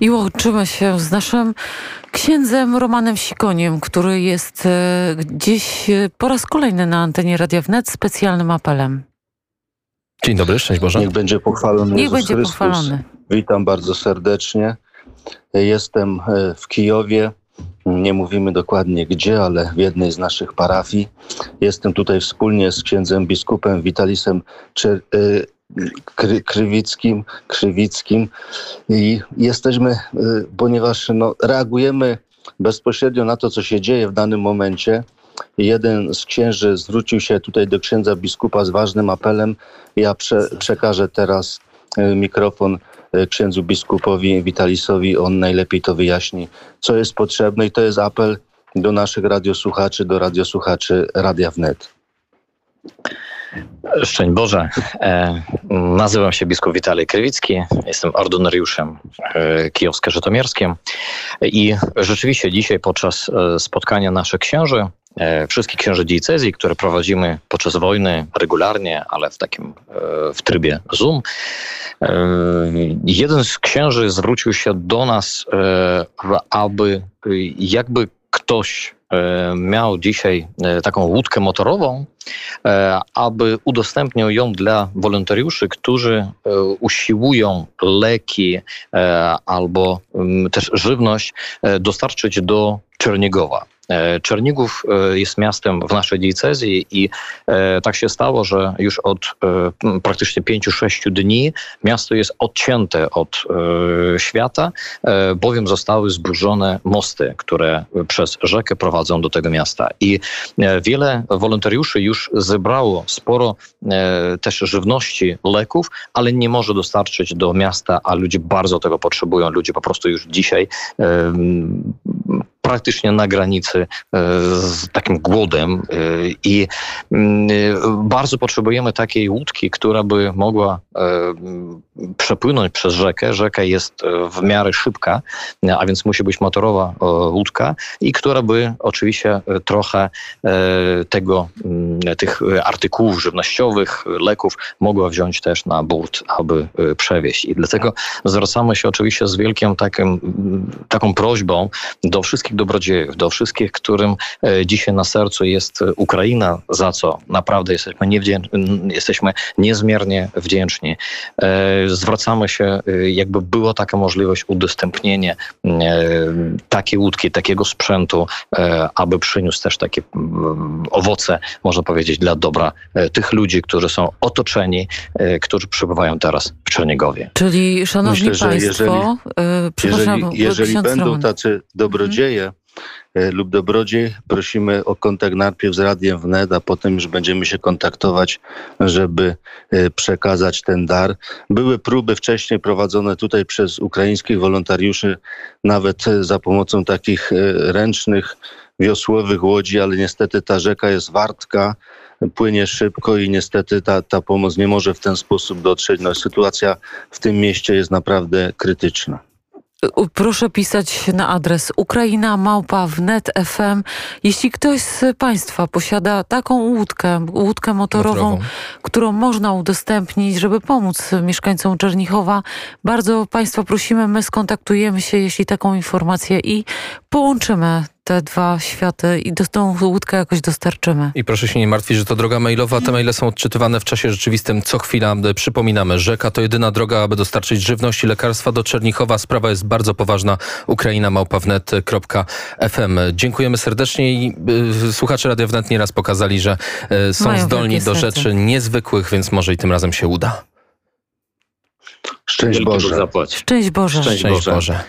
I łączymy się z naszym księdzem Romanem Sikoniem, który jest e, gdzieś e, po raz kolejny na antenie Radia Wnet specjalnym apelem. Dzień dobry, szczęść Boże. Niech będzie pochwalony Niech Jezus będzie Chrystus. pochwalony. Witam bardzo serdecznie. Jestem e, w Kijowie. Nie mówimy dokładnie gdzie, ale w jednej z naszych parafii. Jestem tutaj wspólnie z księdzem biskupem Witalisem Czer- Kry, Krywickim, Krzywickim i jesteśmy, e, ponieważ no, reagujemy bezpośrednio na to, co się dzieje w danym momencie. Jeden z księży zwrócił się tutaj do księdza biskupa z ważnym apelem. Ja prze, przekażę teraz e, mikrofon e, księdzu biskupowi Witalisowi. On najlepiej to wyjaśni, co jest potrzebne i to jest apel do naszych radiosłuchaczy, do radiosłuchaczy Radia Wnet. Szczęść Boże. E, nazywam się biskup Witalij Krywicki. Jestem ordynariuszem e, kijowsko-żytomierskim. I rzeczywiście dzisiaj podczas e, spotkania naszych księży, wszystkich księży diecezji, które prowadzimy podczas wojny regularnie, ale w takim w trybie Zoom, jeden z księży zwrócił się do nas, aby jakby ktoś miał dzisiaj e, taką łódkę motorową, e, aby udostępnił ją dla wolontariuszy, którzy e, usiłują leki e, albo mm, też żywność e, dostarczyć do Czerniegowa. E, Czernigów e, jest miastem w naszej diecezji i e, tak się stało, że już od praktycznie 5-6 dni miasto jest odcięte od świata, bowiem zostały zburzone mosty, które przez rzekę prowadzą do tego miasta. I wiele wolontariuszy już zebrało sporo też żywności, leków, ale nie może dostarczyć do miasta, a ludzie bardzo tego potrzebują. Ludzie po prostu już dzisiaj praktycznie na granicy e, z takim głodem e, i mm, e, bardzo potrzebujemy takiej łódki, która by mogła przepłynąć przez rzekę. Rzeka jest w miarę szybka, a więc musi być motorowa łódka i która by oczywiście trochę tego, mm, tych artykułów żywnościowych, leków mogła wziąć też na burt, aby przewieźć. I dlatego zwracamy się oczywiście z wielkim takim, taką prośbą do wszystkich dobrodziejów, do wszystkich, którym e, dzisiaj na sercu jest e, Ukraina, za co naprawdę jesteśmy, jesteśmy niezmiernie wdzięczni. E, Zwracamy się, jakby była taka możliwość udostępnienia takiej łódki, takiego sprzętu, aby przyniósł też takie owoce, można powiedzieć, dla dobra tych ludzi, którzy są otoczeni, którzy przebywają teraz w Czerniegowie. Czyli, szanowni Myślę, że państwo, jeżeli- Jeżeli, jeżeli będą Roman. tacy dobrodzieje lub dobrodziej, prosimy o kontakt najpierw z Radiem Wnet, a potem już będziemy się kontaktować, żeby e, przekazać ten dar. Były próby wcześniej prowadzone tutaj przez ukraińskich wolontariuszy, nawet e, za pomocą takich e, ręcznych wiosłowych łodzi, ale niestety ta rzeka jest wartka, płynie szybko i niestety ta, ta pomoc nie może w ten sposób dotrzeć. No, sytuacja w tym mieście jest naprawdę krytyczna. Proszę pisać na adres Ukraina Małpa wnet FM. Jeśli ktoś z Państwa posiada taką łódkę, łódkę motorową, Motorową. którą można udostępnić, żeby pomóc mieszkańcom Czernichowa, bardzo Państwa prosimy, my skontaktujemy się, jeśli taką informację i połączymy te dwa światy i do, tą łódkę jakoś dostarczymy. I proszę się nie martwić, że to droga mailowa. Te maile są odczytywane w czasie rzeczywistym co chwila. E, Przypominamy, rzeka to jedyna droga, aby dostarczyć żywność i lekarstwa do Czernichowa. Sprawa jest bardzo poważna. Ukraina małpawnet.fm. Dziękujemy serdecznie i y, słuchacze Radia Wnet nieraz pokazali, że y, są Mają zdolni do serce. rzeczy niezwykłych, więc może i tym razem się uda. Szczęść Boże. zapłać. Szczęść Boże. Szczęść Szczęść Boże. Boże.